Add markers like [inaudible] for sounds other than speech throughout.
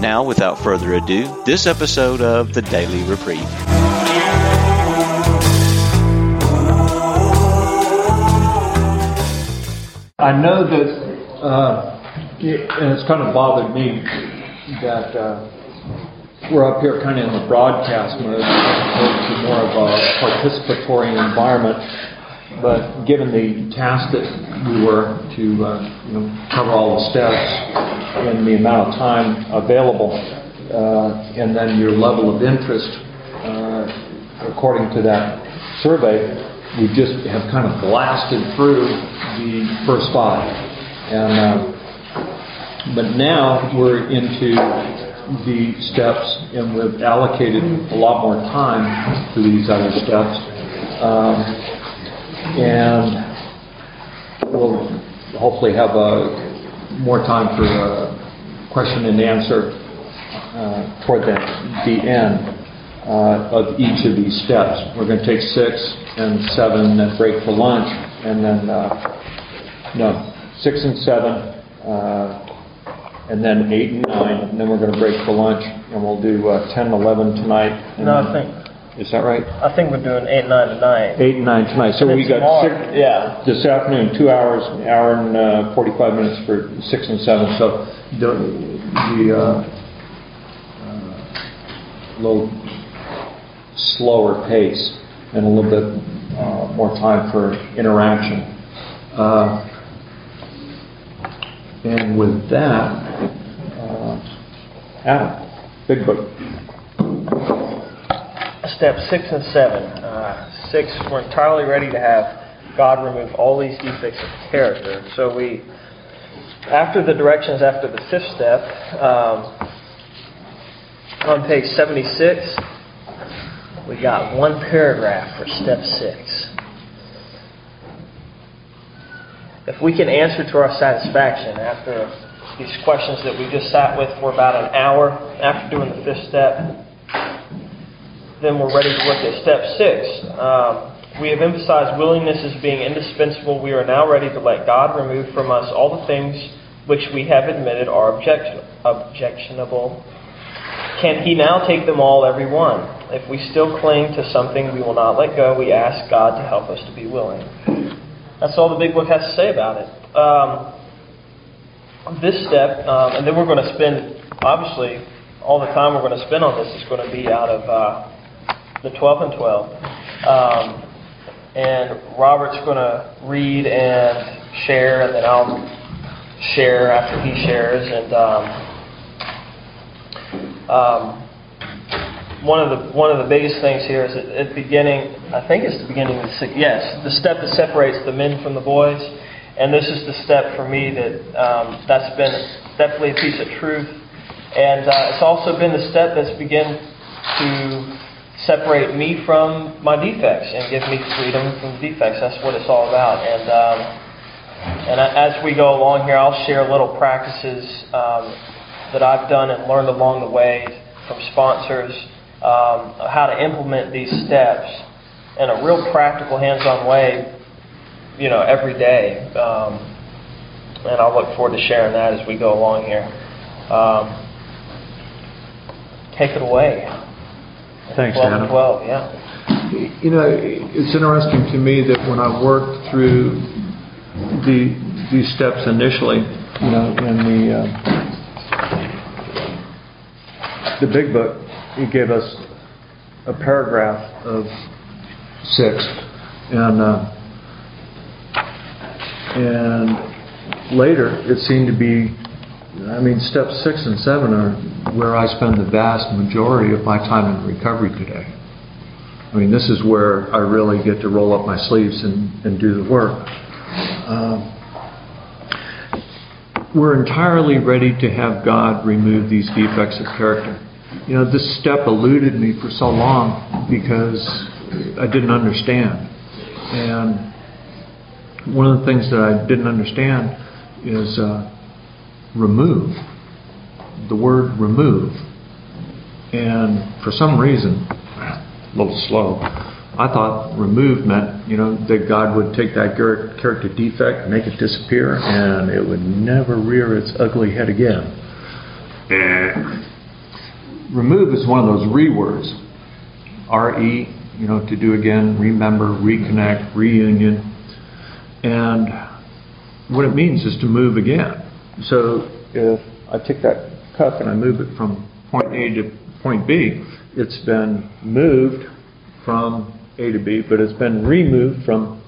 Now, without further ado, this episode of the Daily Reprieve. I know that, uh, it, and it's kind of bothered me that uh, we're up here kind of in the broadcast mode to more of a participatory environment. But given the task that we were to uh, you know, cover all the steps, in the amount of time available, uh, and then your level of interest uh, according to that survey, we just have kind of blasted through the first five. And uh, but now we're into the steps, and we've allocated a lot more time to these other steps. Um, and we'll hopefully have a more time for uh, question and answer uh, toward the, the end uh, of each of these steps. We're going to take six and seven, and break for lunch, and then uh, no, six and seven, uh, and then eight and nine, and then we're going to break for lunch, and we'll do uh, ten and eleven tonight. No, I think is that right? I think we're doing eight, nine tonight. Eight and nine tonight. So And we then got tomorrow- six, yeah. this afternoon, two hours, an hour and uh, 45 minutes for six and seven. So the, the uh, uh, little slower pace and a little bit uh, more time for interaction. Uh, and with that, uh, Adam, big book. Step six and seven. Uh, six, we're entirely ready to have God remove all these defects of character. So we, after the directions after the fifth step, um, on page 76, we got one paragraph for step six. If we can answer to our satisfaction after these questions that we just sat with for about an hour after doing the fifth step, then we're ready to look at step six. Um, we have emphasized willingness as being indispensable. We are now ready to let God remove from us all the things which we have admitted are objection, objectionable. Can He now take them all, every one? If we still cling to something we will not let go, we ask God to help us to be willing. That's all the big book has to say about it. Um, this step, um, and then we're going to spend, obviously, all the time we're going to spend on this is going to be out of. Uh, the 12 and 12. Um, and Robert's going to read and share, and then I'll share after he shares. And um, um, one of the one of the biggest things here is at, at the beginning. I think it's the beginning of the yes, the step that separates the men from the boys. And this is the step for me that um, that's been definitely a piece of truth. And uh, it's also been the step that's begun to separate me from my defects and give me freedom from defects. That's what it's all about. And um, and as we go along here, I'll share little practices um, that I've done and learned along the way from sponsors um, how to implement these steps in a real practical, hands-on way. You know, every day. Um, and I'll look forward to sharing that as we go along here. Um, take it away. Thanks, 12 Adam. 12, yeah. You know, it's interesting to me that when I worked through the these steps initially, you know, in the uh, the big book, it gave us a paragraph of six, and uh, and later it seemed to be I mean, steps six and seven are where I spend the vast majority of my time in recovery today. I mean, this is where I really get to roll up my sleeves and, and do the work. Um, we're entirely ready to have God remove these defects of character. you know, this step eluded me for so long because I didn't understand. And one of the things that I didn't understand is uh, remove. The word remove. And for some reason, a little slow, I thought remove meant, you know, that God would take that character defect, make it disappear, and it would never rear its ugly head again. Remove is one of those re words. R E, you know, to do again, remember, reconnect, reunion. And what it means is to move again. So if I take that cup and I move it from point A to point B, it's been moved from A to B, but it's been removed from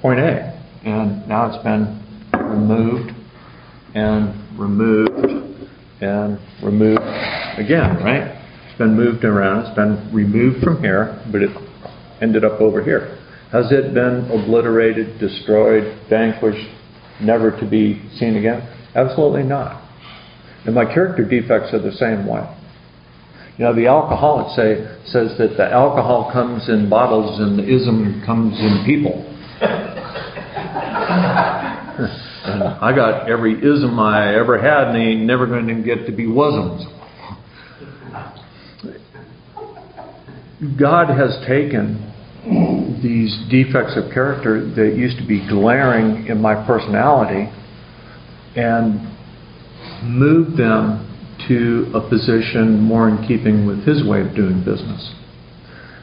point A. And now it's been removed and removed and removed again, right? It's been moved around, it's been removed from here, but it ended up over here. Has it been obliterated, destroyed, vanquished, never to be seen again? Absolutely not. And my character defects are the same way. You know, the alcoholic say, says that the alcohol comes in bottles and the ism comes in people. [laughs] I got every ism I ever had, and they ain't never going to get to be wasms. God has taken these defects of character that used to be glaring in my personality and moved them to a position more in keeping with his way of doing business.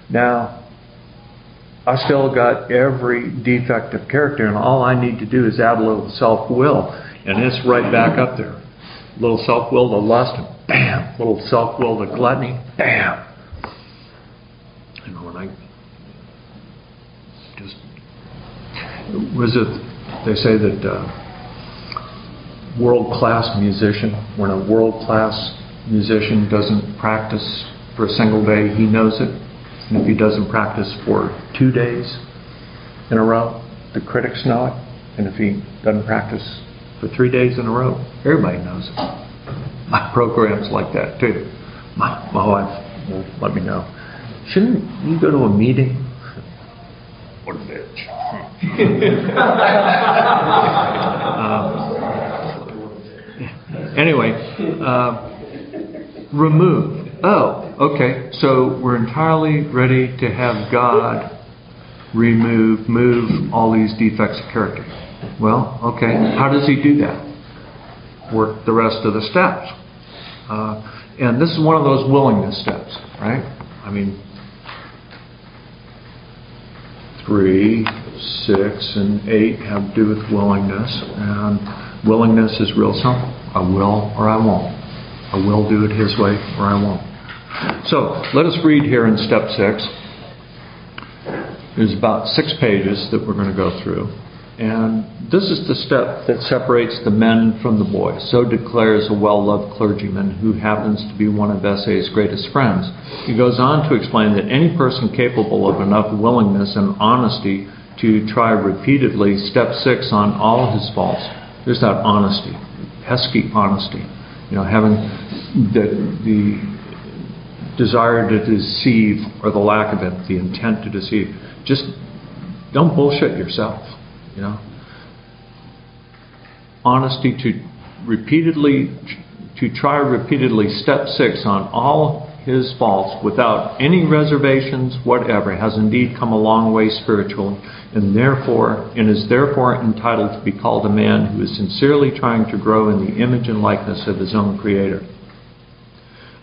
Now, I still got every defect of character, and all I need to do is add a little self will, and it's right back up there. A little self will to lust, bam! A little self will to gluttony, bam! You know, when I just was it, they say that. Uh, world class musician. When a world class musician doesn't practice for a single day, he knows it. And if he doesn't practice for two days in a row, the critics know it. And if he doesn't practice for three days in a row, everybody knows it. My program's like that too. My, my wife will let me know. Shouldn't you go to a meeting? Um, Anyway, uh, remove. Oh, okay. So we're entirely ready to have God remove, move all these defects of character. Well, okay. How does He do that? Work the rest of the steps. Uh, and this is one of those willingness steps, right? I mean, three, six, and eight have to do with willingness, and willingness is real simple. I will or I won't. I will do it His way or I won't. So let us read here in step six. There's about six pages that we're going to go through. And this is the step that separates the men from the boys. So declares a well loved clergyman who happens to be one of S.A.'s greatest friends. He goes on to explain that any person capable of enough willingness and honesty to try repeatedly step six on all his faults, there's that honesty pesky honesty. You know, having the, the desire to deceive or the lack of it, the intent to deceive. Just don't bullshit yourself. You know, honesty to repeatedly to try repeatedly step six on all his faults without any reservations whatever has indeed come a long way spiritually and therefore and is therefore entitled to be called a man who is sincerely trying to grow in the image and likeness of his own creator.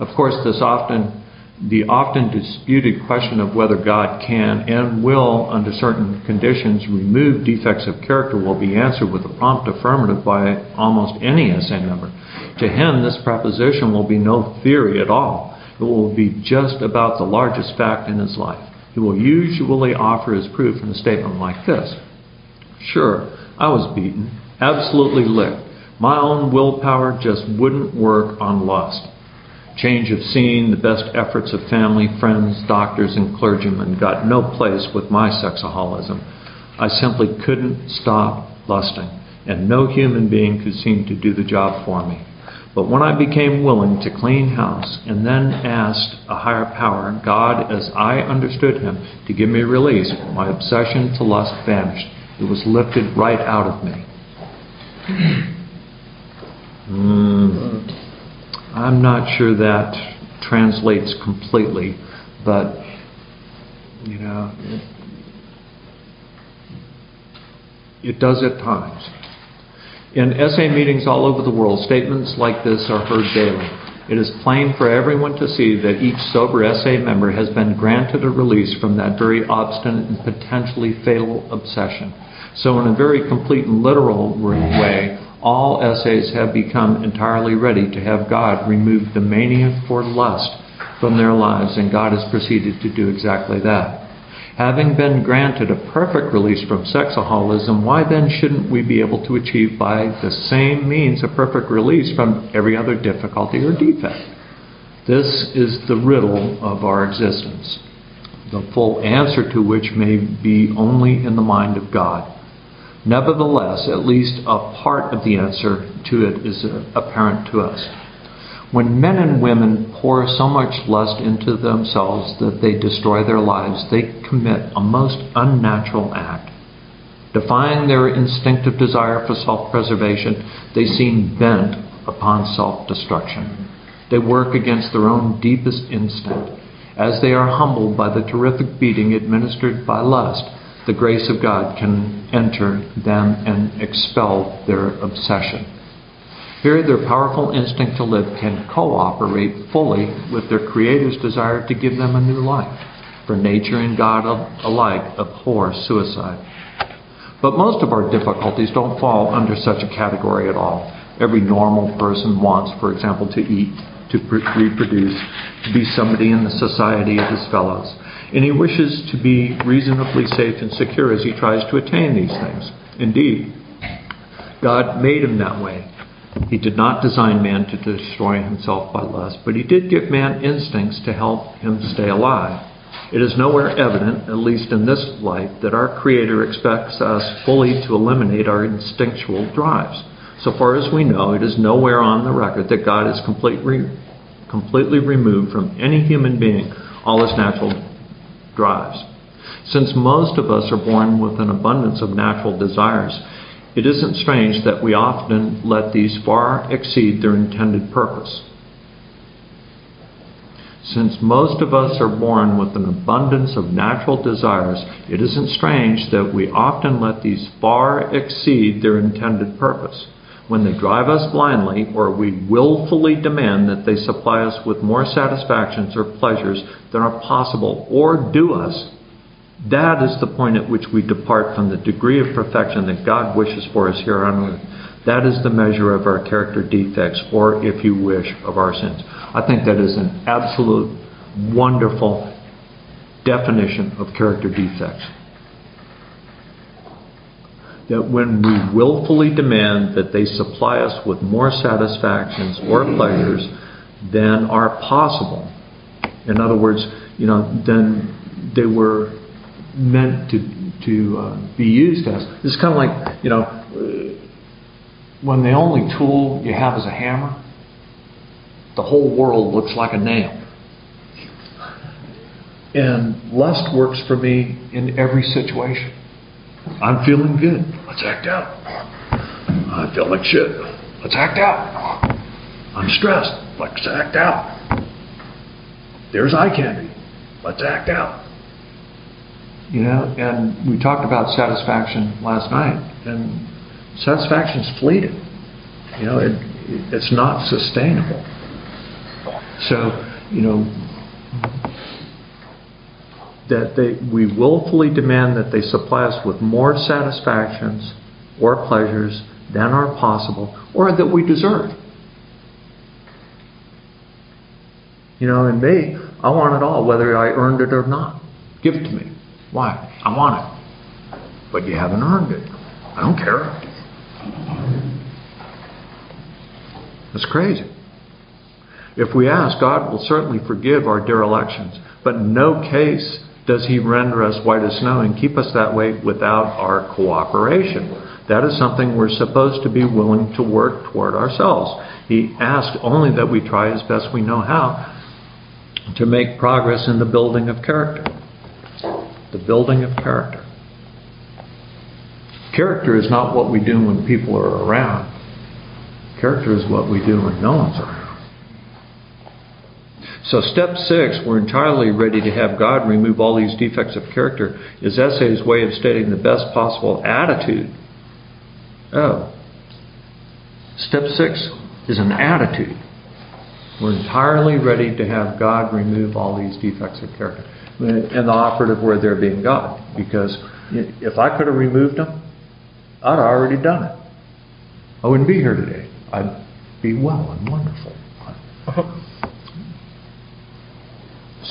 Of course, this often the often disputed question of whether God can and will, under certain conditions, remove defects of character will be answered with a prompt affirmative by almost any SA member. To him, this proposition will be no theory at all. It will be just about the largest fact in his life. He will usually offer his proof in a statement like this Sure, I was beaten, absolutely licked. My own willpower just wouldn't work on lust. Change of scene, the best efforts of family, friends, doctors, and clergymen got no place with my sexaholism. I simply couldn't stop lusting, and no human being could seem to do the job for me. But when I became willing to clean house and then asked a higher power, God, as I understood Him, to give me release, my obsession to lust vanished. It was lifted right out of me. Mm, I'm not sure that translates completely, but you know, it, it does at times. In SA meetings all over the world, statements like this are heard daily. It is plain for everyone to see that each sober SA member has been granted a release from that very obstinate and potentially fatal obsession. So, in a very complete and literal way, all SAs have become entirely ready to have God remove the mania for lust from their lives, and God has proceeded to do exactly that. Having been granted a perfect release from sexaholism, why then shouldn't we be able to achieve by the same means a perfect release from every other difficulty or defect? This is the riddle of our existence, the full answer to which may be only in the mind of God. Nevertheless, at least a part of the answer to it is apparent to us. When men and women pour so much lust into themselves that they destroy their lives, they commit a most unnatural act. Defying their instinctive desire for self preservation, they seem bent upon self destruction. They work against their own deepest instinct. As they are humbled by the terrific beating administered by lust, the grace of God can enter them and expel their obsession. Here, their powerful instinct to live can cooperate fully with their Creator's desire to give them a new life, for nature and God alike abhor suicide. But most of our difficulties don't fall under such a category at all. Every normal person wants, for example, to eat, to reproduce, to be somebody in the society of his fellows and he wishes to be reasonably safe and secure as he tries to attain these things. Indeed, God made him that way. He did not design man to destroy himself by lust, but he did give man instincts to help him stay alive. It is nowhere evident, at least in this life, that our Creator expects us fully to eliminate our instinctual drives. So far as we know, it is nowhere on the record that God has completely, completely removed from any human being all his natural drives. Since most of us are born with an abundance of natural desires, it isn't strange that we often let these far exceed their intended purpose. Since most of us are born with an abundance of natural desires, it isn't strange that we often let these far exceed their intended purpose. When they drive us blindly, or we willfully demand that they supply us with more satisfactions or pleasures than are possible, or do us, that is the point at which we depart from the degree of perfection that God wishes for us here on earth. That is the measure of our character defects, or if you wish, of our sins. I think that is an absolute wonderful definition of character defects that when we willfully demand that they supply us with more satisfactions or pleasures than are possible, in other words, you know, then they were meant to to uh, be used as. It's kind of like you know, when the only tool you have is a hammer, the whole world looks like a nail. And lust works for me in every situation. I'm feeling good. Let's act out. I feel like shit. Let's act out. I'm stressed. Let's act out. There's eye candy. Let's act out. You know, and we talked about satisfaction last night, and satisfaction's fleeting. You know, it, it's not sustainable. So, you know, that they, we willfully demand that they supply us with more satisfactions or pleasures than are possible or that we deserve. You know, in me, I want it all, whether I earned it or not. Give it to me. Why? I want it. But you haven't earned it. I don't care. That's crazy. If we ask, God will certainly forgive our derelictions, but in no case does he render us white as snow and keep us that way without our cooperation. That is something we're supposed to be willing to work toward ourselves. He asked only that we try as best we know how to make progress in the building of character. The building of character. Character is not what we do when people are around. Character is what we do when no one's around. So, step six, we're entirely ready to have God remove all these defects of character, is SA's way of stating the best possible attitude. Oh. Step six is an attitude. We're entirely ready to have God remove all these defects of character. And the operative word there being God. Because if I could have removed them, I'd already done it. I wouldn't be here today. I'd be well and wonderful. [laughs]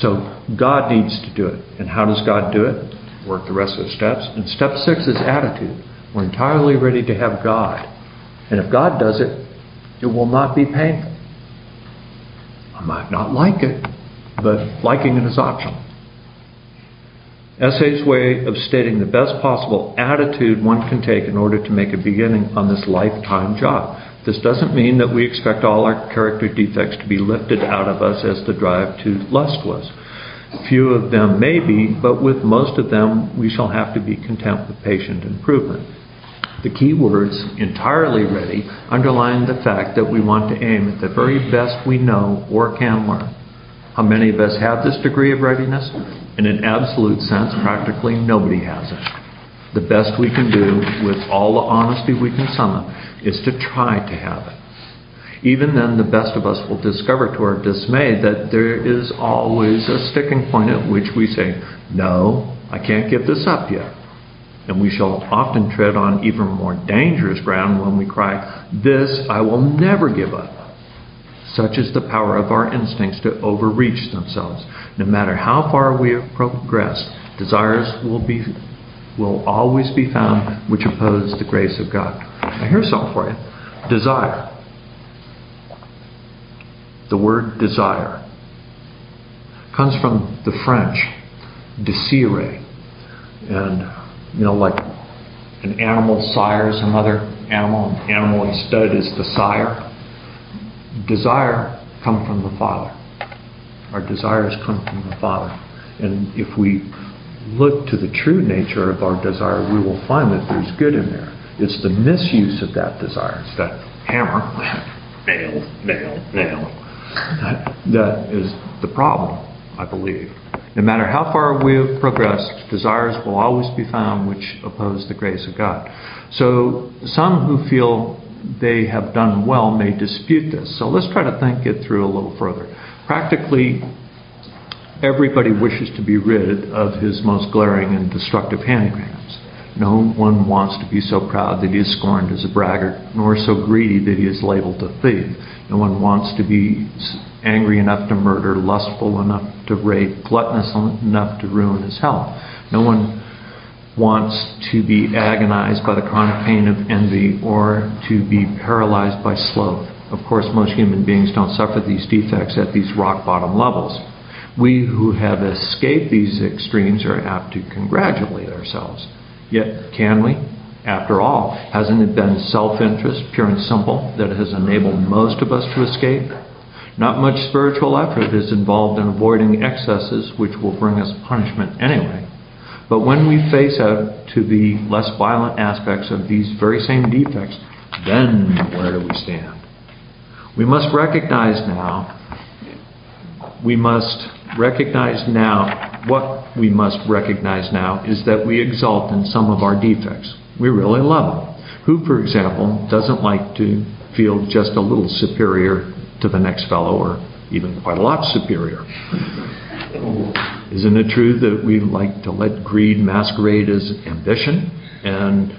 So God needs to do it. And how does God do it? Work the rest of the steps. And step six is attitude. We're entirely ready to have God. And if God does it, it will not be painful. I might not like it, but liking it is optional. SA's way of stating the best possible attitude one can take in order to make a beginning on this lifetime job. This doesn't mean that we expect all our character defects to be lifted out of us as the drive to lust was. Few of them may be, but with most of them we shall have to be content with patient improvement. The key words, entirely ready, underline the fact that we want to aim at the very best we know or can learn. How many of us have this degree of readiness? In an absolute sense, practically nobody has it. The best we can do, with all the honesty we can summon, is to try to have it. Even then, the best of us will discover to our dismay that there is always a sticking point at which we say, No, I can't give this up yet. And we shall often tread on even more dangerous ground when we cry, This I will never give up. Such is the power of our instincts to overreach themselves. No matter how far we have progressed, desires will be will always be found which oppose the grace of God. Now, here's something for you desire. The word desire comes from the French, desire. And, you know, like an animal sires another animal, an animal instead is the sire. Desire come from the Father. Our desires come from the Father. And if we look to the true nature of our desire, we will find that there's good in there. It's the misuse of that desire. It's that hammer, nail, nail, nail. That is the problem, I believe. No matter how far we have progressed, desires will always be found which oppose the grace of God. So some who feel they have done well may dispute this. So let's try to think it through a little further. Practically, everybody wishes to be rid of his most glaring and destructive handicaps. No one wants to be so proud that he is scorned as a braggart, nor so greedy that he is labeled a thief. No one wants to be angry enough to murder, lustful enough to rape, gluttonous enough to ruin his health. No one wants to be agonized by the chronic pain of envy or to be paralyzed by sloth. Of course, most human beings don't suffer these defects at these rock bottom levels. We who have escaped these extremes are apt to congratulate ourselves. Yet, can we? After all, hasn't it been self interest, pure and simple, that has enabled most of us to escape? Not much spiritual effort is involved in avoiding excesses which will bring us punishment anyway. But when we face out to the less violent aspects of these very same defects, then where do we stand? We must recognize now, we must recognize now, what we must recognize now is that we exult in some of our defects. We really love them. Who, for example, doesn't like to feel just a little superior to the next fellow or even quite a lot superior? Isn't it true that we like to let greed masquerade as ambition? And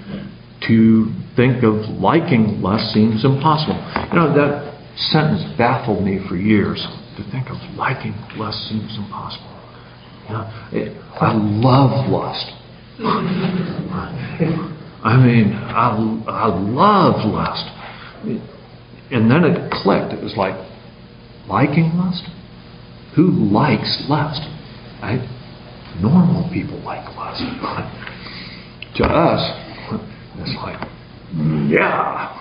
to think of liking less seems impossible. You know, that sentence baffled me for years to think of liking less seems impossible. I love lust. I mean, I, I love lust. And then it clicked. It was like, liking lust? Who likes lust? Right? Normal people like lust. [laughs] to us, it's like, Yeah.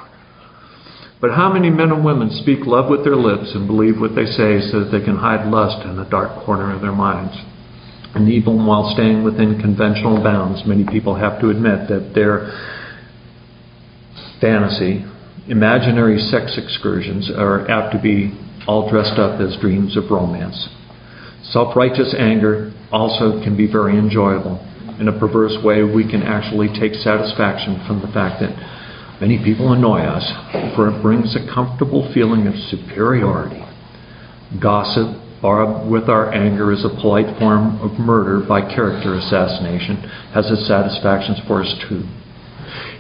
But how many men and women speak love with their lips and believe what they say so that they can hide lust in a dark corner of their minds? And even while staying within conventional bounds, many people have to admit that their fantasy, imaginary sex excursions are apt to be all dressed up as dreams of romance. Self righteous anger also can be very enjoyable. In a perverse way, we can actually take satisfaction from the fact that many people annoy us, for it brings a comfortable feeling of superiority. Gossip, borrowed with our anger, is a polite form of murder by character assassination, has its satisfactions for us too.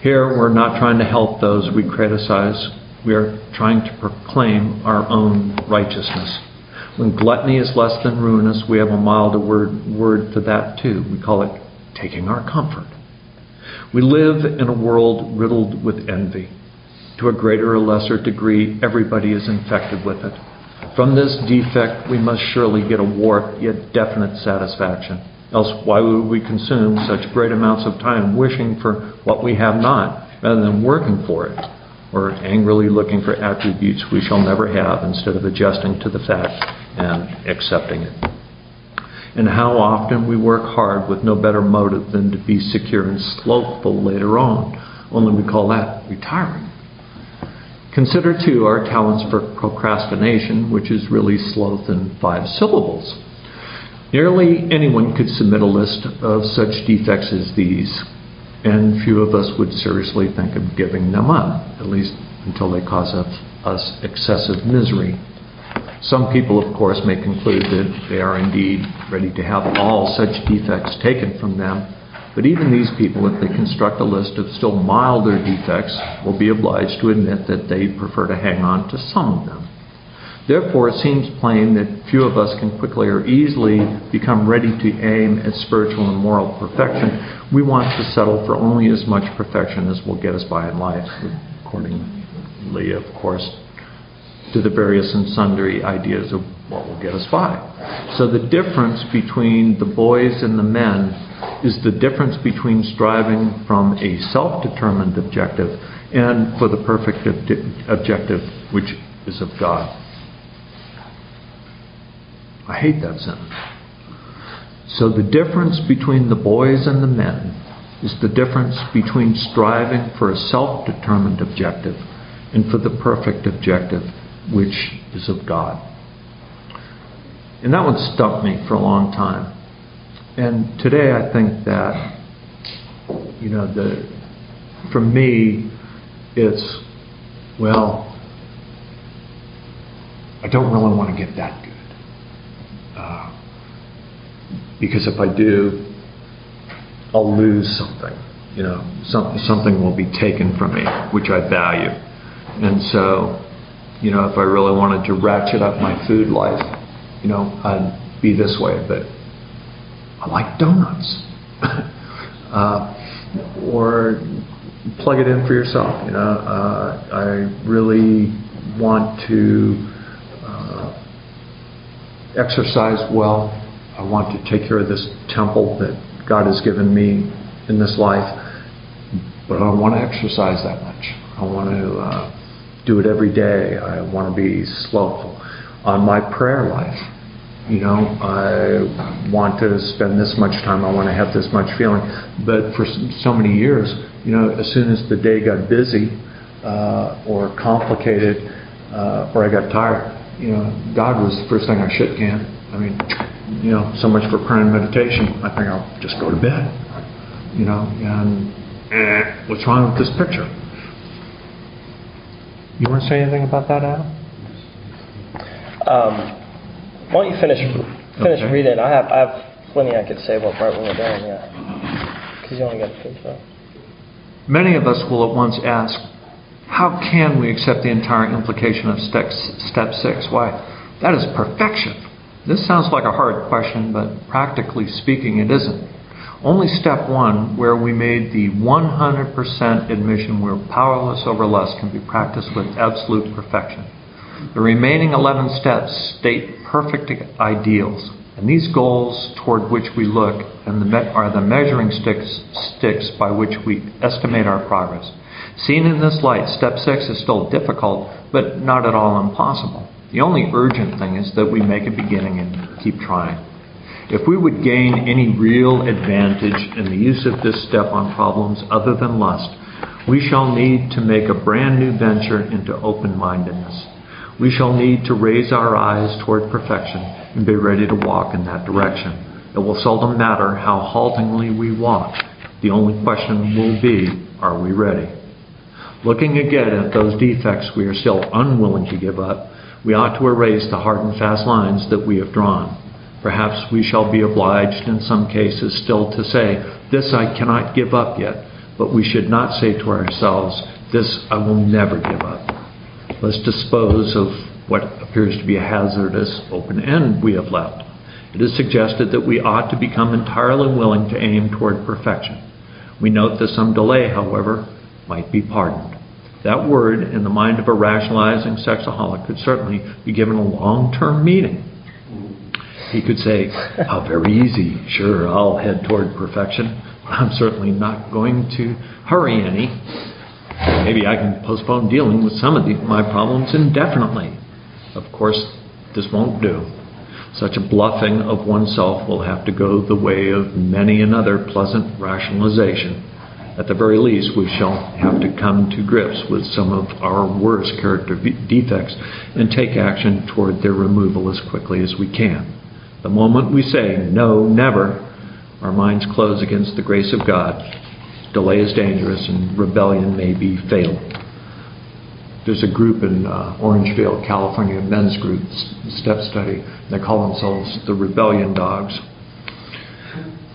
Here, we're not trying to help those we criticize, we are trying to proclaim our own righteousness. When gluttony is less than ruinous, we have a milder word, word for that too. We call it taking our comfort. We live in a world riddled with envy. To a greater or lesser degree, everybody is infected with it. From this defect, we must surely get a warped yet definite satisfaction. Else, why would we consume such great amounts of time wishing for what we have not rather than working for it? Or angrily looking for attributes we shall never have instead of adjusting to the fact and accepting it? and how often we work hard with no better motive than to be secure and slothful later on. Only we call that retiring. Consider, too, our talents for procrastination, which is really sloth in five syllables. Nearly anyone could submit a list of such defects as these, and few of us would seriously think of giving them up, at least until they cause us excessive misery. Some people, of course, may conclude that they are indeed ready to have all such defects taken from them, but even these people, if they construct a list of still milder defects, will be obliged to admit that they prefer to hang on to some of them. Therefore, it seems plain that few of us can quickly or easily become ready to aim at spiritual and moral perfection. We want to settle for only as much perfection as will get us by in life, accordingly, of course, to the various and sundry ideas of what will get us by. So the difference between the boys and the men is the difference between striving from a self determined objective and for the perfect objective, which is of God. I hate that sentence. So the difference between the boys and the men is the difference between striving for a self determined objective and for the perfect objective, which is of God. And that one stumped me for a long time. And today I think that, you know, the, for me, it's, well, I don't really want to get that good. Uh, because if I do, I'll lose something. You know, some, something will be taken from me, which I value. And so, you know, if I really wanted to ratchet up my food life, you know, I'd be this way. But I like donuts. [laughs] uh, or plug it in for yourself. You know, uh, I really want to uh, exercise well. I want to take care of this temple that God has given me in this life, but I don't want to exercise that much. I want to uh, do it every day. I want to be slothful. On my prayer life, you know, I want to spend this much time, I want to have this much feeling. But for so many years, you know, as soon as the day got busy uh, or complicated uh, or I got tired, you know, God was the first thing I shit can. I mean, you know, so much for prayer and meditation. I think I'll just go to bed, you know, and eh, what's wrong with this picture? You want to say anything about that, Adam? Um, why don't you finish finish Okay. reading? I have I have plenty I could say about right when we're done. Yeah, because you only got finish up. Many of us will at once ask, how can we accept the entire implication of step, step six? Why, that is perfection. This sounds like a hard question, but practically speaking, it isn't. Only step one, where we made the 100% admission we're powerless over lust, can be practiced with absolute perfection. The remaining 11 steps state perfect ideals, and these goals toward which we look and the are the measuring sticks, sticks by which we estimate our progress. Seen in this light, step six is still difficult, but not at all impossible. The only urgent thing is that we make a beginning and keep trying. If we would gain any real advantage in the use of this step on problems other than lust, we shall need to make a brand new venture into open mindedness. We shall need to raise our eyes toward perfection and be ready to walk in that direction. It will seldom matter how haltingly we walk. The only question will be, are we ready? Looking again at those defects we are still unwilling to give up, we ought to erase the hard and fast lines that we have drawn. Perhaps we shall be obliged in some cases still to say, This I cannot give up yet, but we should not say to ourselves, This I will never give up. Let's dispose of what appears to be a hazardous open end we have left. It is suggested that we ought to become entirely willing to aim toward perfection. We note that some delay, however, might be pardoned. That word, in the mind of a rationalizing sexaholic, could certainly be given a long term meaning. He could say, How very easy. Sure, I'll head toward perfection. I'm certainly not going to hurry any. Maybe I can postpone dealing with some of the, my problems indefinitely. Of course, this won't do. Such a bluffing of oneself will have to go the way of many another pleasant rationalization. At the very least, we shall have to come to grips with some of our worst character defects and take action toward their removal as quickly as we can. The moment we say, no, never, our minds close against the grace of God. Delay is dangerous and rebellion may be fatal. There's a group in uh, Orangevale, California, men's group, step study. They call themselves the Rebellion Dogs.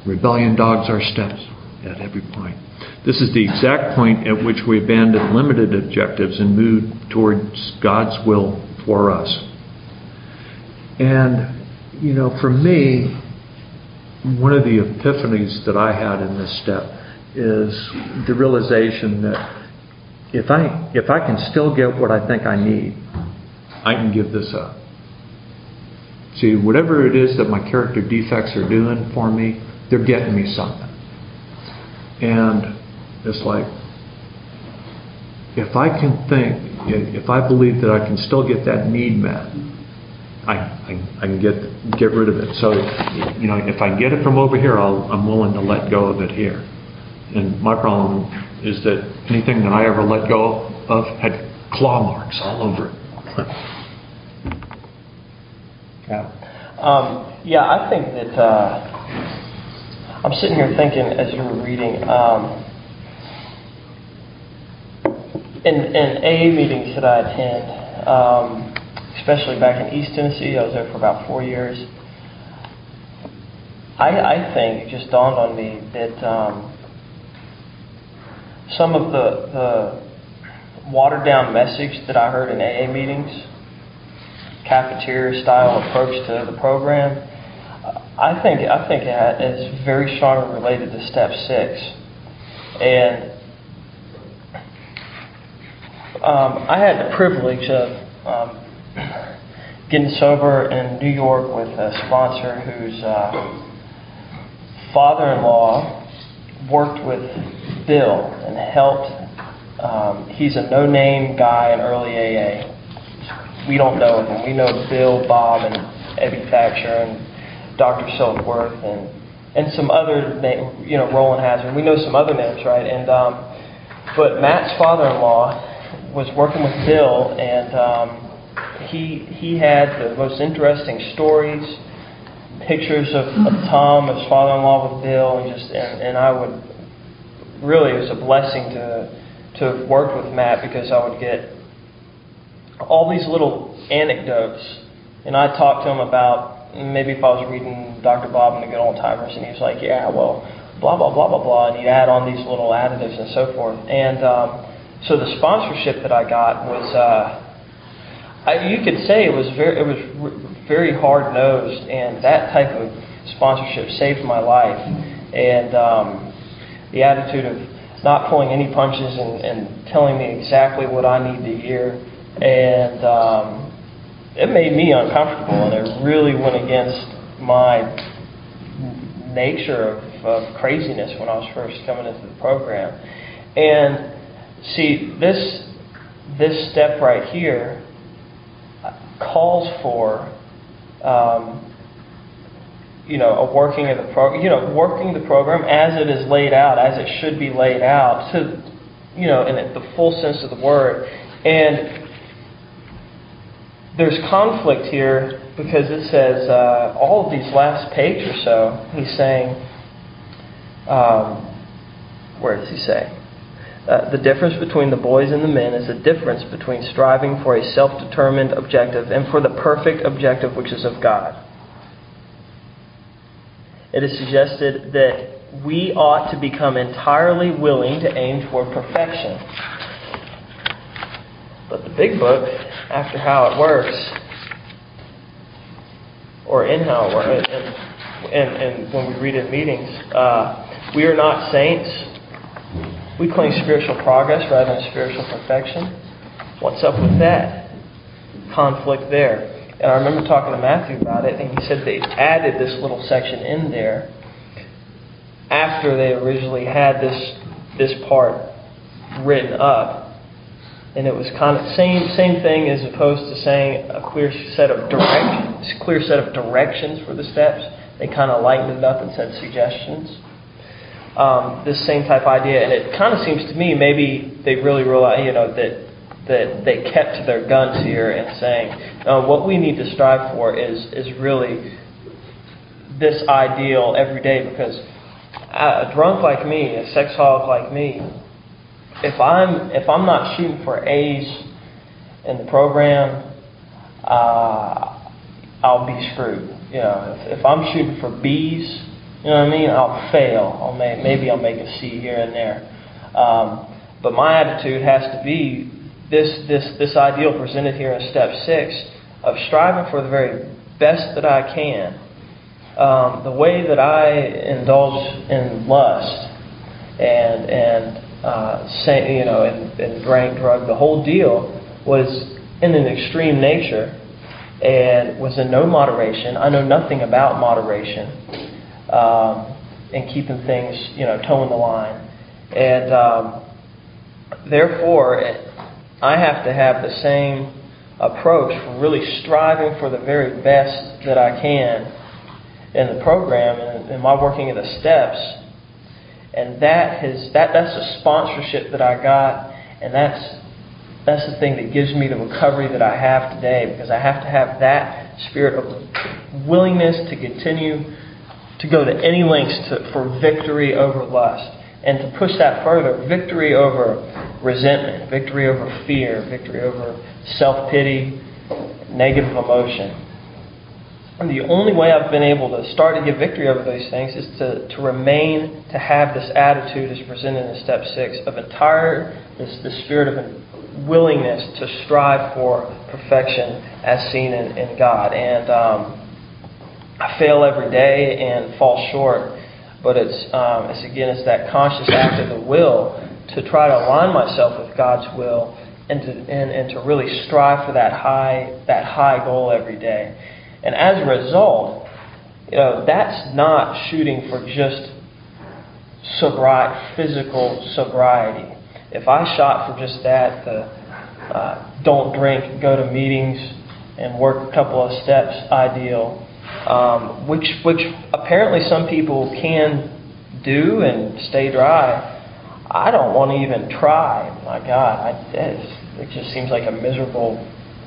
Rebellion dogs are steps at every point. This is the exact point at which we abandon limited objectives and move towards God's will for us. And, you know, for me, one of the epiphanies that I had in this step is the realization that if I if I can still get what I think I need, I can give this up. See, whatever it is that my character defects are doing for me, they're getting me something. And it's like if I can think, if I believe that I can still get that need met, I, I, I can get get rid of it. So, you know, if I get it from over here, I'll, I'm willing to let go of it here. And my problem is that anything that I ever let go of had claw marks all over it. yeah. Um, yeah, I think that uh, I'm sitting here thinking as you were reading. Um, in, in AA meetings that I attend, um, especially back in East Tennessee. I was there for about four years. I, I think it just dawned on me that um, some of the, the watered down message that I heard in AA meetings, cafeteria style approach to the program, I think I think it is very strongly related to step six, and um, I had the privilege of um, getting sober in New York with a sponsor whose uh, father-in-law worked with Bill and helped. Um, he's a no-name guy in early AA. We don't know him. We know Bill, Bob, and Ebby Thatcher, and Dr. Silkworth, and and some other name, you know, Rowland Hazard. We know some other names, right? And um, but Matt's father-in-law was working with Bill, and um, he he had the most interesting stories, pictures of, of Tom, his father-in-law with Bill, and just and, and I would really it was a blessing to to have worked with Matt because I would get all these little anecdotes, and I talked to him about maybe if I was reading Dr. Bob and the Good Old Timers, and he was like, yeah, well, blah blah blah blah blah, and he'd add on these little additives and so forth, and um, so the sponsorship that I got was. Uh, I, you could say it was very it was very hard nosed, and that type of sponsorship saved my life. And um, the attitude of not pulling any punches and, and telling me exactly what I need to hear, and um, it made me uncomfortable, and it really went against my nature of, of craziness when I was first coming into the program. And See, this this step right here calls for um, you know a working of the pro you know working the program as it is laid out as it should be laid out to you know in the full sense of the word and there's conflict here because it says uh, all of these last page or so he's saying um, where does he say uh, the difference between the boys and the men is the difference between striving for a self determined objective and for the perfect objective which is of God. It is suggested that we ought to become entirely willing to aim toward perfection. But the big book, after how it works, or in how it works, and, and, and when we read in meetings, uh, we are not saints we claim spiritual progress rather than spiritual perfection. What's up with that? Conflict there. And I remember talking to Matthew about it, and he said they added this little section in there after they originally had this this part written up. And it was kind of same same thing as opposed to saying a clear set of direct clear set of directions for the steps. They kind of lightened it up and said suggestions um, this same type idea, and it kind of seems to me maybe they really realize, you know, that that they kept to their guns here and saying, no, what we need to strive for is is really this ideal every day because a drunk like me, a sexaholic like me, if I'm if I'm not shooting for A's in the program, uh, I'll be screwed. You know, if, if I'm shooting for B's you know what I mean? I'll fail. I'll may, maybe I'll make a C here and there. Um, but my attitude has to be this, this, this ideal presented here in step six of striving for the very best that I can. Um, the way that I indulge in lust and and uh, say, you know and, and drank drug, the whole deal was in an extreme nature and was in no moderation. I know nothing about moderation um, and keeping things, you know, toeing the line. And um, therefore, I have to have the same approach for really striving for the very best that I can in the program and in my working of the steps. And that has that that's a sponsorship that I got, and that's that's the thing that gives me the recovery that I have today because I have to have that spirit of willingness to continue to go to any lengths to, for victory over lust. And to push that further, victory over resentment, victory over fear, victory over self pity, negative emotion. And the only way I've been able to start to get victory over those things is to, to remain, to have this attitude as presented in step six of entire, this, the spirit of willingness to strive for perfection as seen in, in God. And um, I fail every day and fall short, but it's, um, it's again, it's that conscious act of the will to try to align myself with God's will and to, and, and to really strive for that high, that high goal every day. And as a result, you know, that's not shooting for just sobriety, physical sobriety. If I shot for just that, the uh, don't drink, go to meetings, and work a couple of steps ideal, um, which which apparently some people can do and stay dry. I don't want to even try. My God, I, it just seems like a miserable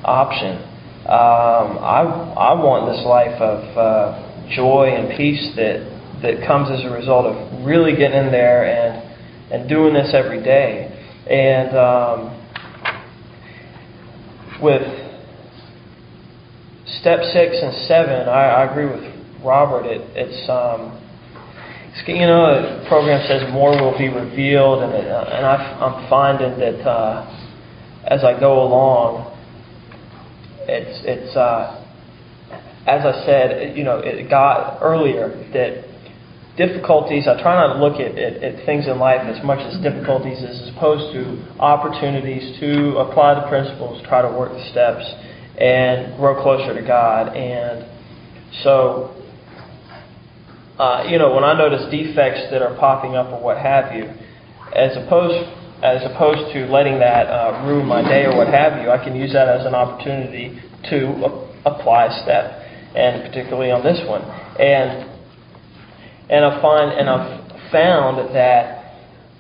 option. Um, I I want this life of uh, joy and peace that that comes as a result of really getting in there and and doing this every day. And um, with step six and seven, I, I agree with Robert. It, it's um, you know, the program says more will be revealed, and it, uh, and I, I'm finding that uh, as I go along, it's it's uh, as I said, you know, it got earlier that difficulties. I try not to look at, at, at, things in life as much as difficulties as opposed to opportunities to apply the principles, try to work the steps and grow closer to God. And so, uh, you know, when I notice defects that are popping up or what have you, as opposed as opposed to letting that uh, ruin my day or what have you, I can use that as an opportunity to a- apply a step, and particularly on this one. And and I find and I've found that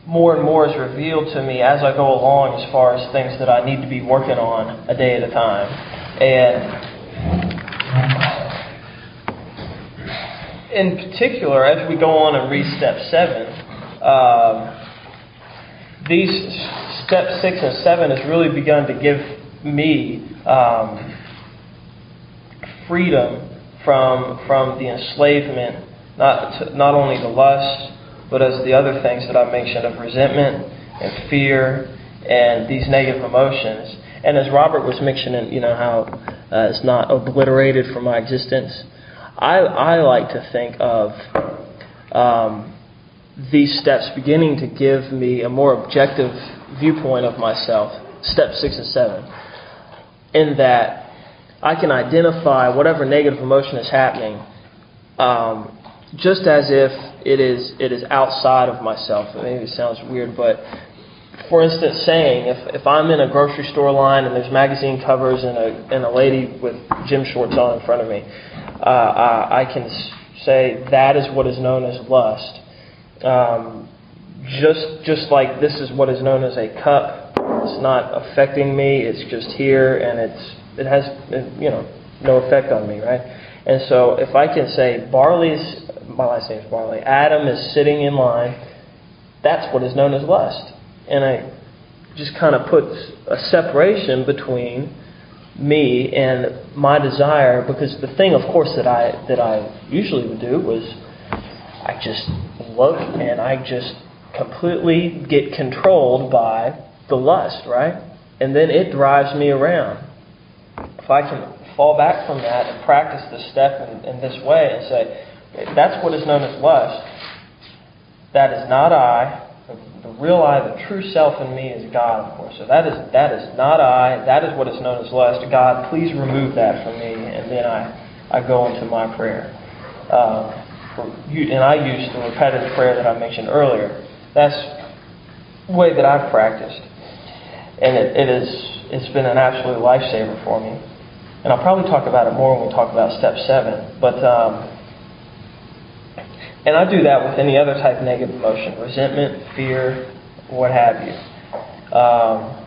more and more is revealed to me as I go along as far as things that I need to be working on a day at a time. And in particular, as we go on and read step seven, um, these step six and seven has really begun to give me um, freedom from from the enslavement, not to, not only the lust, but as the other things that I mentioned of resentment and fear and these negative emotions. And as Robert was mentioning, you know how uh, it's not obliterated from my existence. I I like to think of um, these steps beginning to give me a more objective viewpoint of myself. Step six and seven, in that I can identify whatever negative emotion is happening, um, just as if it is it is outside of myself. Maybe it sounds weird, but for instance, saying if, if I'm in a grocery store line and there's magazine covers and a and a lady with gym shorts on in front of me, I, I can say that is what is known as lust. Um, just just like this is what is known as a cup. It's not affecting me. It's just here, and it's it has you know no effect on me, right? And so if I can say Barley's my last name is Barley. Adam is sitting in line. That's what is known as lust, and I just kind of puts a separation between me and my desire because the thing of course that I that I usually would do was I just look and I just completely get controlled by the lust, right? And then it drives me around. If I can fall back from that and practice the step in, in this way and say, that's what is known as lust. That is not I. The, real I, the true self in me is God, of course. So that is that is not I. That is what is known as lust. God, please remove that from me. And then I, I go into my prayer. Uh, for, and I use the repetitive prayer that I mentioned earlier. That's the way that I've practiced. And it, it is, it's been an absolute lifesaver for me. And I'll probably talk about it more when we talk about step seven. But, um, and I do that with any other type of negative emotion resentment, fear, what have you. Um,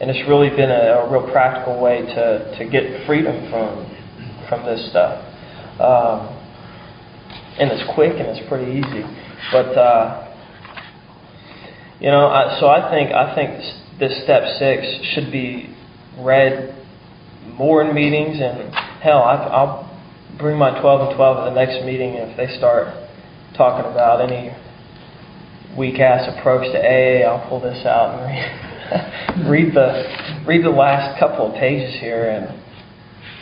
and it's really been a, a, real practical way to, to get freedom from, from this stuff. Um, and it's quick and it's pretty easy. But uh, you know, I, so I think I think this step six should be read more in meetings, and hell, I, I'll bring my twelve and twelve to the next meeting, and if they start talking about any weak ass approach to AA, I'll pull this out and read, [laughs] read the read the last couple of pages here, and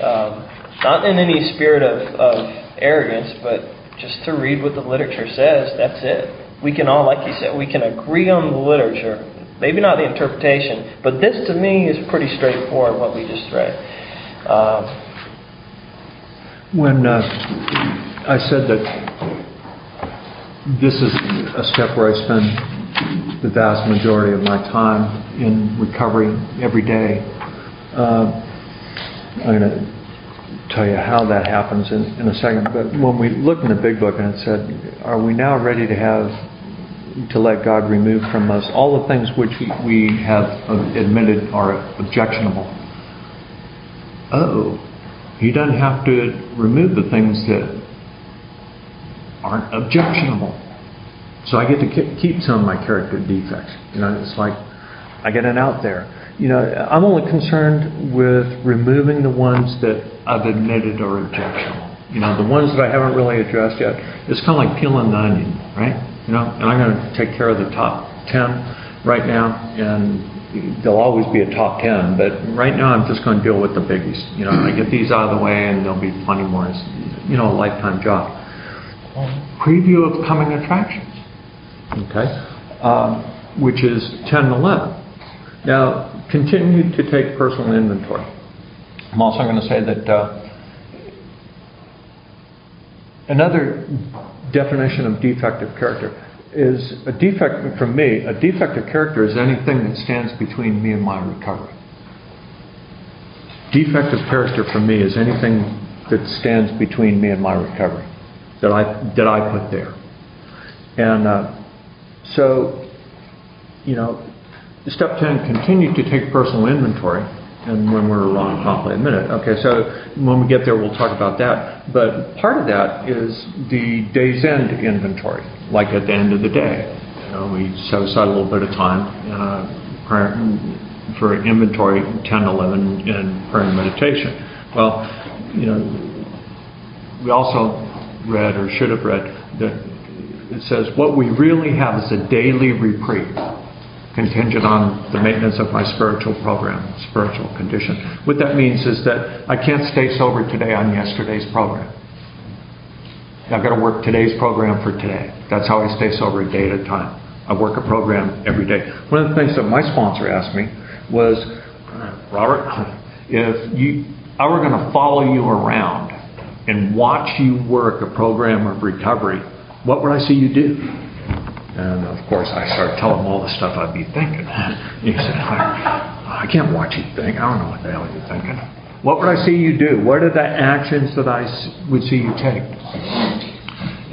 um, not in any spirit of, of arrogance, but just to read what the literature says. That's it. We can all, like you said, we can agree on the literature. Maybe not the interpretation, but this to me is pretty straightforward what we just read. Um, when uh, I said that this is a step where I spend the vast majority of my time in recovery every day, uh, I'm going to tell you how that happens in, in a second. But when we looked in the big book and it said, Are we now ready to have to let God remove from us all the things which we have admitted are objectionable? Oh, He don't have to remove the things that aren't objectionable. So I get to keep some of my character defects. You know, it's like I get it out there you know, I'm only concerned with removing the ones that I've admitted are objectionable. You know, the ones that I haven't really addressed yet. It's kind of like peeling the onion, right? You know, and I'm going to take care of the top 10 right now, and there'll always be a top 10, but right now I'm just going to deal with the biggies. You know, I get these out of the way, and there'll be plenty more. It's, you know, a lifetime job. Preview of coming attractions, okay, um, which is 10 and 11. Now, continue to take personal inventory. I'm also going to say that uh, another definition of defective character is a defect, for me, a defect of character is anything that stands between me and my recovery. Defect of character for me is anything that stands between me and my recovery that I, that I put there. And uh, so, you know, step 10, continue to take personal inventory. And when we're wrong, promptly admit it. Okay, so when we get there, we'll talk about that. But part of that is the day's end inventory, like at the end of the day. You know, we set aside a little bit of time uh, for inventory 10, 11, and prayer and meditation. Well, you know, we also read or should have read that it says what we really have is a daily reprieve contingent on the maintenance of my spiritual program, spiritual condition. What that means is that I can't stay sober today on yesterday's program. I've got to work today's program for today. That's how I stay sober a day at a time. I work a program every day. One of the things that my sponsor asked me was, Robert, if you, I were going to follow you around and watch you work a program of recovery, what would I see you do? And of course, I started telling him all the stuff I'd be thinking. [laughs] He said, I, I can't watch you think. I don't know what the hell you're thinking. What would I see you do? What are the actions that I would see you take?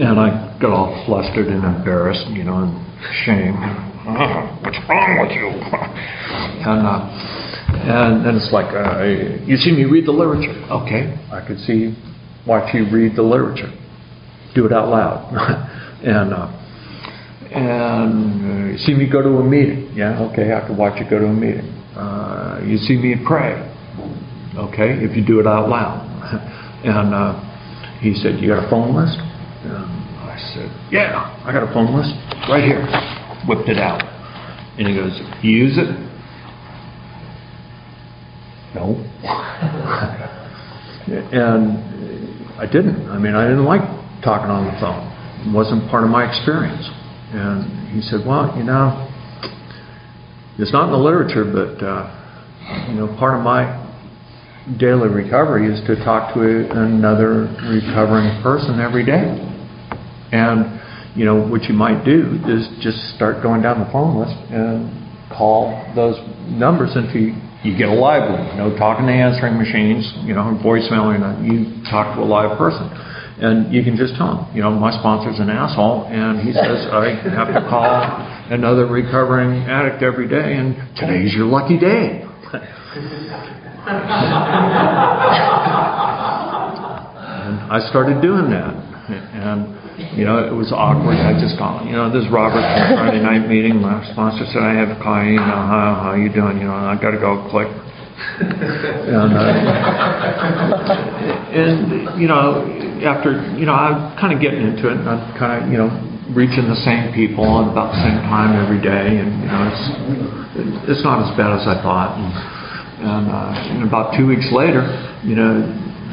And I got all flustered and embarrassed, you know, and shame. [laughs] what's wrong with you? [laughs] and, uh, and then it's like, uh, you see me read the literature. Okay, I could see, watch you read the literature. Do it out loud. and uh, and uh, you see me go to a meeting. Yeah, okay, I can watch you go to a meeting. Uh, you see me pray. Okay, if you do it out loud. [laughs] and uh, he said, You got a phone list? And I said, Yeah, I got a phone list right here. Whipped it out. And he goes, You use it? No. [laughs] and I didn't. I mean, I didn't like talking on the phone. It wasn't part of my experience. And he said, Well, you know, it's not in the literature, but, uh, you know, part of my daily recovery is to talk to another recovering person every day. And, you know, what you might do is just start going down the phone list and call those numbers until you, you get a live one. You know, talking to answering machines, you know, voicemail, you talk to a live person. And you can just tell him, you know, my sponsor's an asshole, and he says I have to call another recovering addict every day, and today's your lucky day. and I started doing that, and you know, it was awkward. I just called, you know, this is Robert Friday night meeting. My sponsor said I have a call. You know, how how you doing? You know, I got to go. Click and, uh, [laughs] and, you know, after, you know, I'm kind of getting into it, and I'm kind of, you know, reaching the same people at about the same time every day, and, you know, it's, it's not as bad as I thought. And, and, uh, and about two weeks later, you know,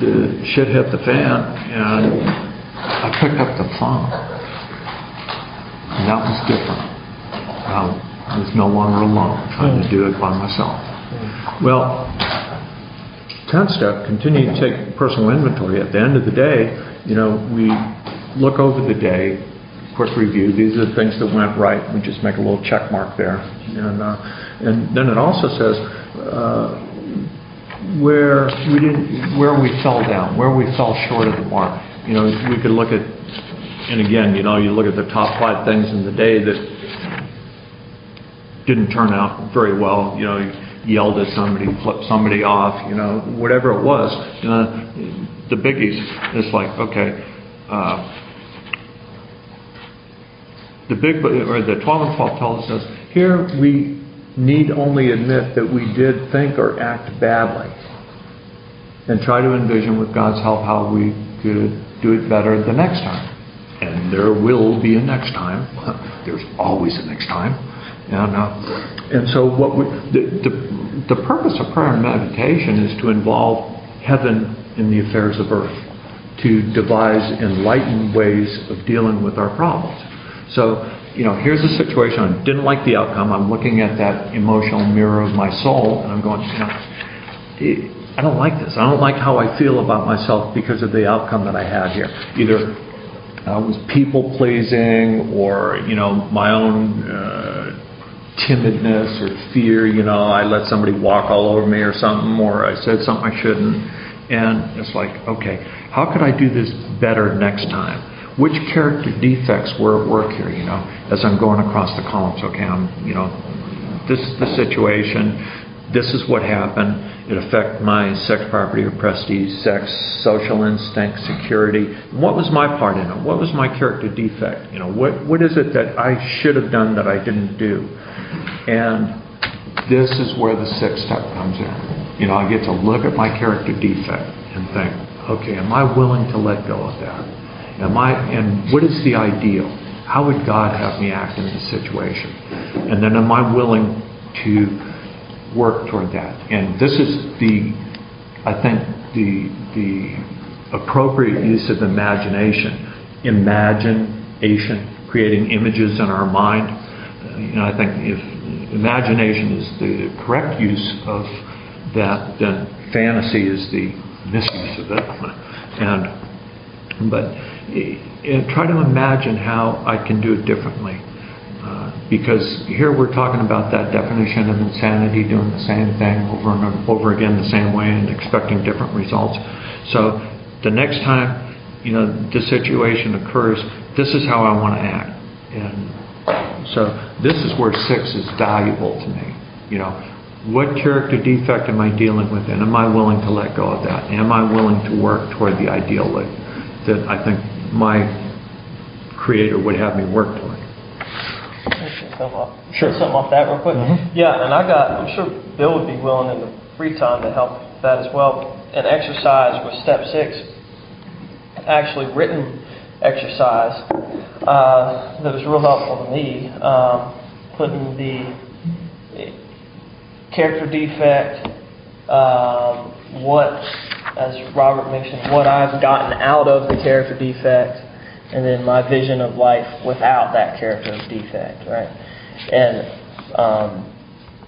the shit hit the fan, and I picked up the phone. And that was different. I was no longer alone, trying to do it by myself. Well, 10th step, continue to take personal inventory. At the end of the day, you know, we look over the day, quick review. These are the things that went right. We just make a little check mark there. And, uh, and then it also says uh, where we didn't, where we fell down, where we fell short of the mark. You know, we could look at, and again, you know, you look at the top five things in the day that didn't turn out very well. You know, yelled at somebody, flipped somebody off, you know, whatever it was. You know, the biggies, it's like, okay, uh, the big, or the 12 and 12 tells us, here we need only admit that we did think or act badly and try to envision with God's help how we could do it better the next time. And there will be a next time. [laughs] There's always a next time. And, uh, and so what we, the, the, the purpose of prayer and meditation is to involve heaven in the affairs of earth, to devise enlightened ways of dealing with our problems. So, you know, here's a situation, I didn't like the outcome, I'm looking at that emotional mirror of my soul, and I'm going, you know, I don't like this. I don't like how I feel about myself because of the outcome that I had here. Either I was people pleasing or, you know, my own uh, timidness or fear, you know, I let somebody walk all over me or something, or I said something I shouldn't. And it's like, okay, how could I do this better next time? Which character defects were at work here, you know, as I'm going across the columns? Okay, I'm, you know, this is the situation, this is what happened, it affected my sex, property, or prestige, sex, social instinct, security. What was my part in it? What was my character defect? You know, what, what is it that I should have done that I didn't do? And this is where the sixth step comes in. You know, I get to look at my character defect and think, okay, am I willing to let go of that? Am I, and what is the ideal? How would God have me act in this situation? And then am I willing to work toward that. And this is the, I think, the, the appropriate use of imagination. Imagination, creating images in our mind. Know, I think if imagination is the correct use of that, then fantasy is the misuse of it. And, but uh, try to imagine how I can do it differently because here we're talking about that definition of insanity, doing the same thing over and over again the same way and expecting different results. So the next time, you know, the situation occurs, this is how I want to act. And so this is where six is valuable to me. You know, what character defect am I dealing with and am I willing to let go of that? Am I willing to work toward the ideal that, that I think my creator would have me work toward? Something off, sure. something off that real quick? Mm-hmm. Yeah, and I got, I'm sure Bill would be willing in the free time to help with that as well. An exercise with step six, actually written exercise uh, that was real helpful to me. Um, putting the character defect, um, what, as Robert mentioned, what I've gotten out of the character defect, and then my vision of life without that character defect, right? And um,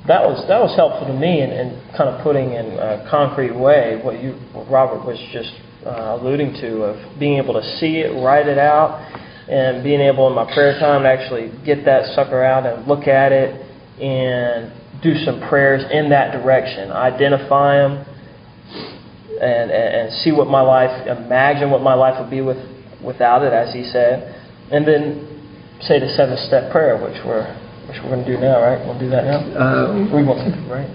that was that was helpful to me in, in kind of putting in a concrete way what you what Robert was just uh, alluding to of being able to see it, write it out, and being able in my prayer time to actually get that sucker out and look at it and do some prayers in that direction, identify them, and, and, and see what my life, imagine what my life would be with without it, as he said, and then say the seven step prayer, which we're which we're going to do now, right? We'll do that now. Uh, we want to, right?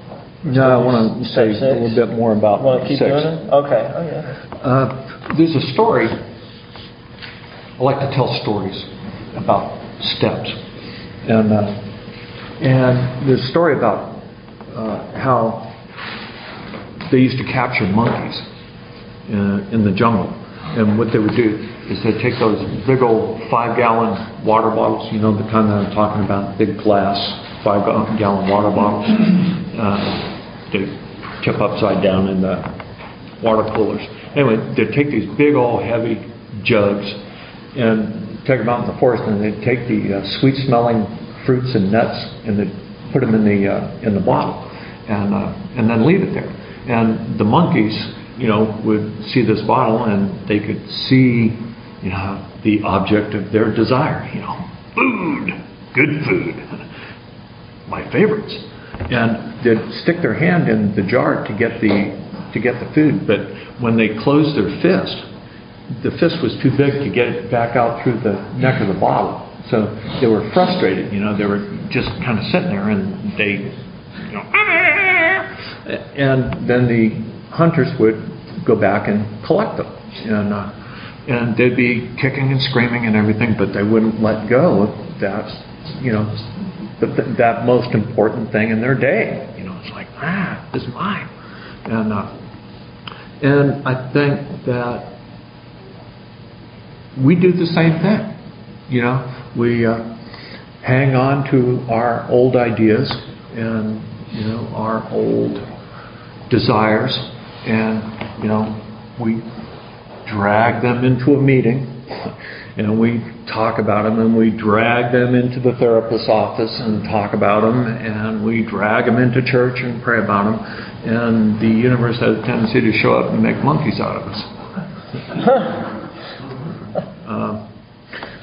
No, I want to say a little bit more about want to keep six. doing it? Okay. Oh yeah. Uh, there's a story. I like to tell stories about steps, and uh, and there's a story about uh, how they used to capture monkeys in, in the jungle, and what they would do is they take those big old five gallon water bottles, you know, the kind that I'm talking about, big glass five gallon water bottles. Uh, they tip upside down in the water coolers. Anyway, they take these big old heavy jugs and take them out in the forest and they take the uh, sweet smelling fruits and nuts and they put them in the, uh, in the bottle and, uh, and then leave it there. And the monkeys, you know, would see this bottle and they could see you know, the object of their desire. You know, food, good food, [laughs] my favorites, and they'd stick their hand in the jar to get the to get the food. But when they closed their fist, the fist was too big to get it back out through the neck of the bottle. So they were frustrated. You know, they were just kind of sitting there, and they, you know, [laughs] and then the hunters would go back and collect them. And uh, and they'd be kicking and screaming and everything, but they wouldn't let go of that, you know, the, that most important thing in their day. You know, it's like, ah, is mine, and uh, and I think that we do the same thing. You know, we uh, hang on to our old ideas and you know our old desires, and you know we drag them into a meeting and we talk about them and we drag them into the therapist's office and talk about them and we drag them into church and pray about them and the universe has a tendency to show up and make monkeys out of us. [laughs] uh,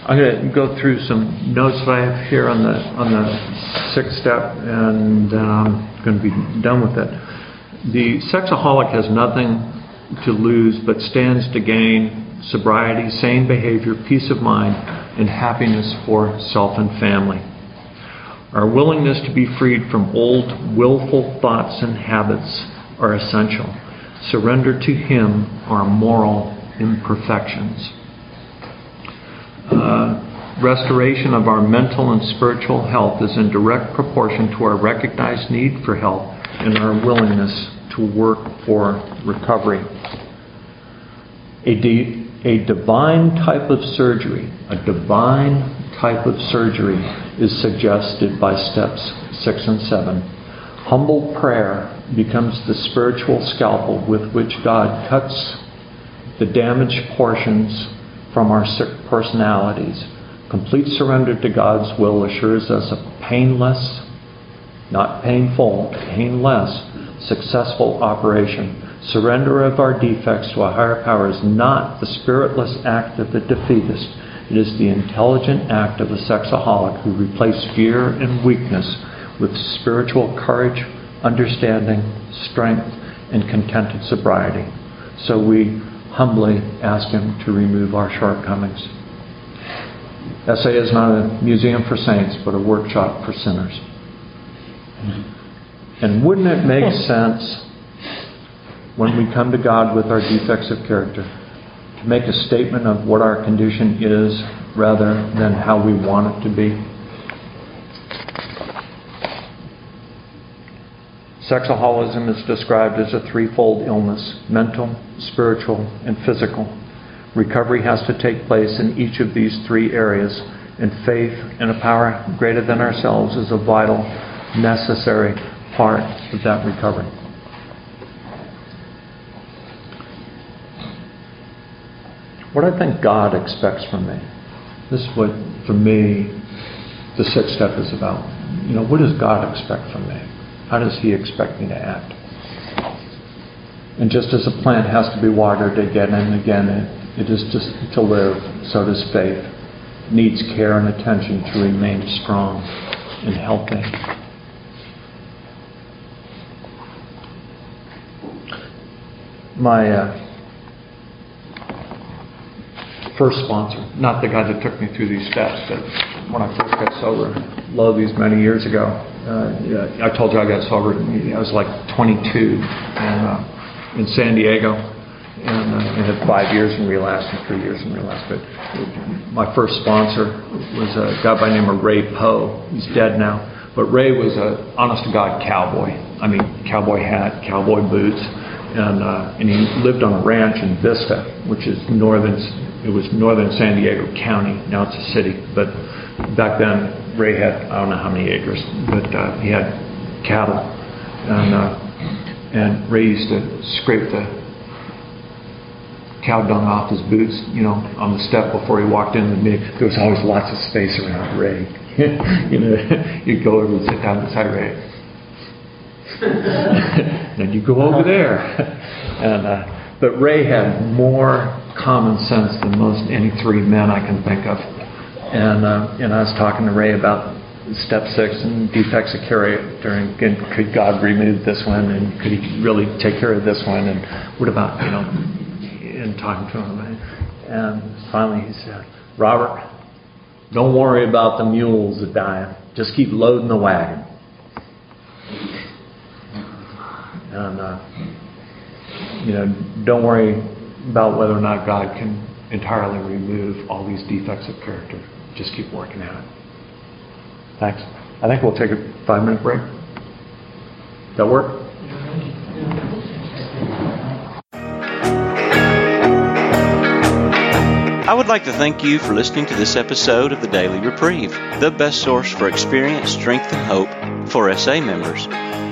I'm going to go through some notes that I have here on the on the sixth step, and then I'm going to be done with it. The sexaholic has nothing to lose, but stands to gain sobriety, sane behavior, peace of mind, and happiness for self and family. Our willingness to be freed from old, willful thoughts and habits are essential. Surrender to Him our moral imperfections. Uh, restoration of our mental and spiritual health is in direct proportion to our recognized need for help and our willingness to work for recovery. A, a divine type of surgery, a divine type of surgery is suggested by steps six and seven. Humble prayer becomes the spiritual scalpel with which God cuts the damaged portions from our sick personalities. Complete surrender to God's will assures us a painless, not painful, painless, successful operation. Surrender of our defects to a higher power is not the spiritless act of the defeatist. It is the intelligent act of the sexaholic who replaced fear and weakness with spiritual courage, understanding, strength, and contented sobriety. So we humbly ask Him to remove our shortcomings. SA is not a museum for saints, but a workshop for sinners. And wouldn't it make sense when we come to God with our defects of character to make a statement of what our condition is rather than how we want it to be? Sexaholism is described as a threefold illness mental, spiritual, and physical. Recovery has to take place in each of these three areas, and faith in a power greater than ourselves is a vital, necessary part of that recovery. What I think God expects from me. This is what, for me, the sixth step is about. You know, what does God expect from me? How does He expect me to act? And just as a plant has to be watered again and again, it, it is just to live, so does faith. It needs care and attention to remain strong and healthy. My uh, first sponsor, not the guy that took me through these steps, but when I first got sober, low these many years ago, uh, I told you I got sober. I was like 22 and, uh, in San Diego, and uh, I had five years in relapse and three years in relapse. But my first sponsor was a guy by the name of Ray Poe. He's dead now, but Ray was a honest to God cowboy. I mean, cowboy hat, cowboy boots, and uh, and he lived on a ranch in Vista, which is northern it was northern San Diego County. Now it's a city, but back then Ray had I don't know how many acres, but uh, he had cattle, and uh, and Ray used to scrape the cow dung off his boots, you know, on the step before he walked in the meeting. There was always lots of space around Ray. [laughs] you know, [laughs] you'd go over and sit down beside Ray. [laughs] then you go over there, [laughs] and uh, but Ray had more common sense than most any three men I can think of. And uh, and I was talking to Ray about step six and defects of character and could God remove this one and could He really take care of this one and what about you know and talking to him and finally he said, Robert, don't worry about the mules that die. Just keep loading the wagon. And uh, you know, don't worry about whether or not God can entirely remove all these defects of character. Just keep working at it. Thanks. I think we'll take a five minute break. That work? I would like to thank you for listening to this episode of the Daily Reprieve, the best source for experience, strength, and hope for SA members.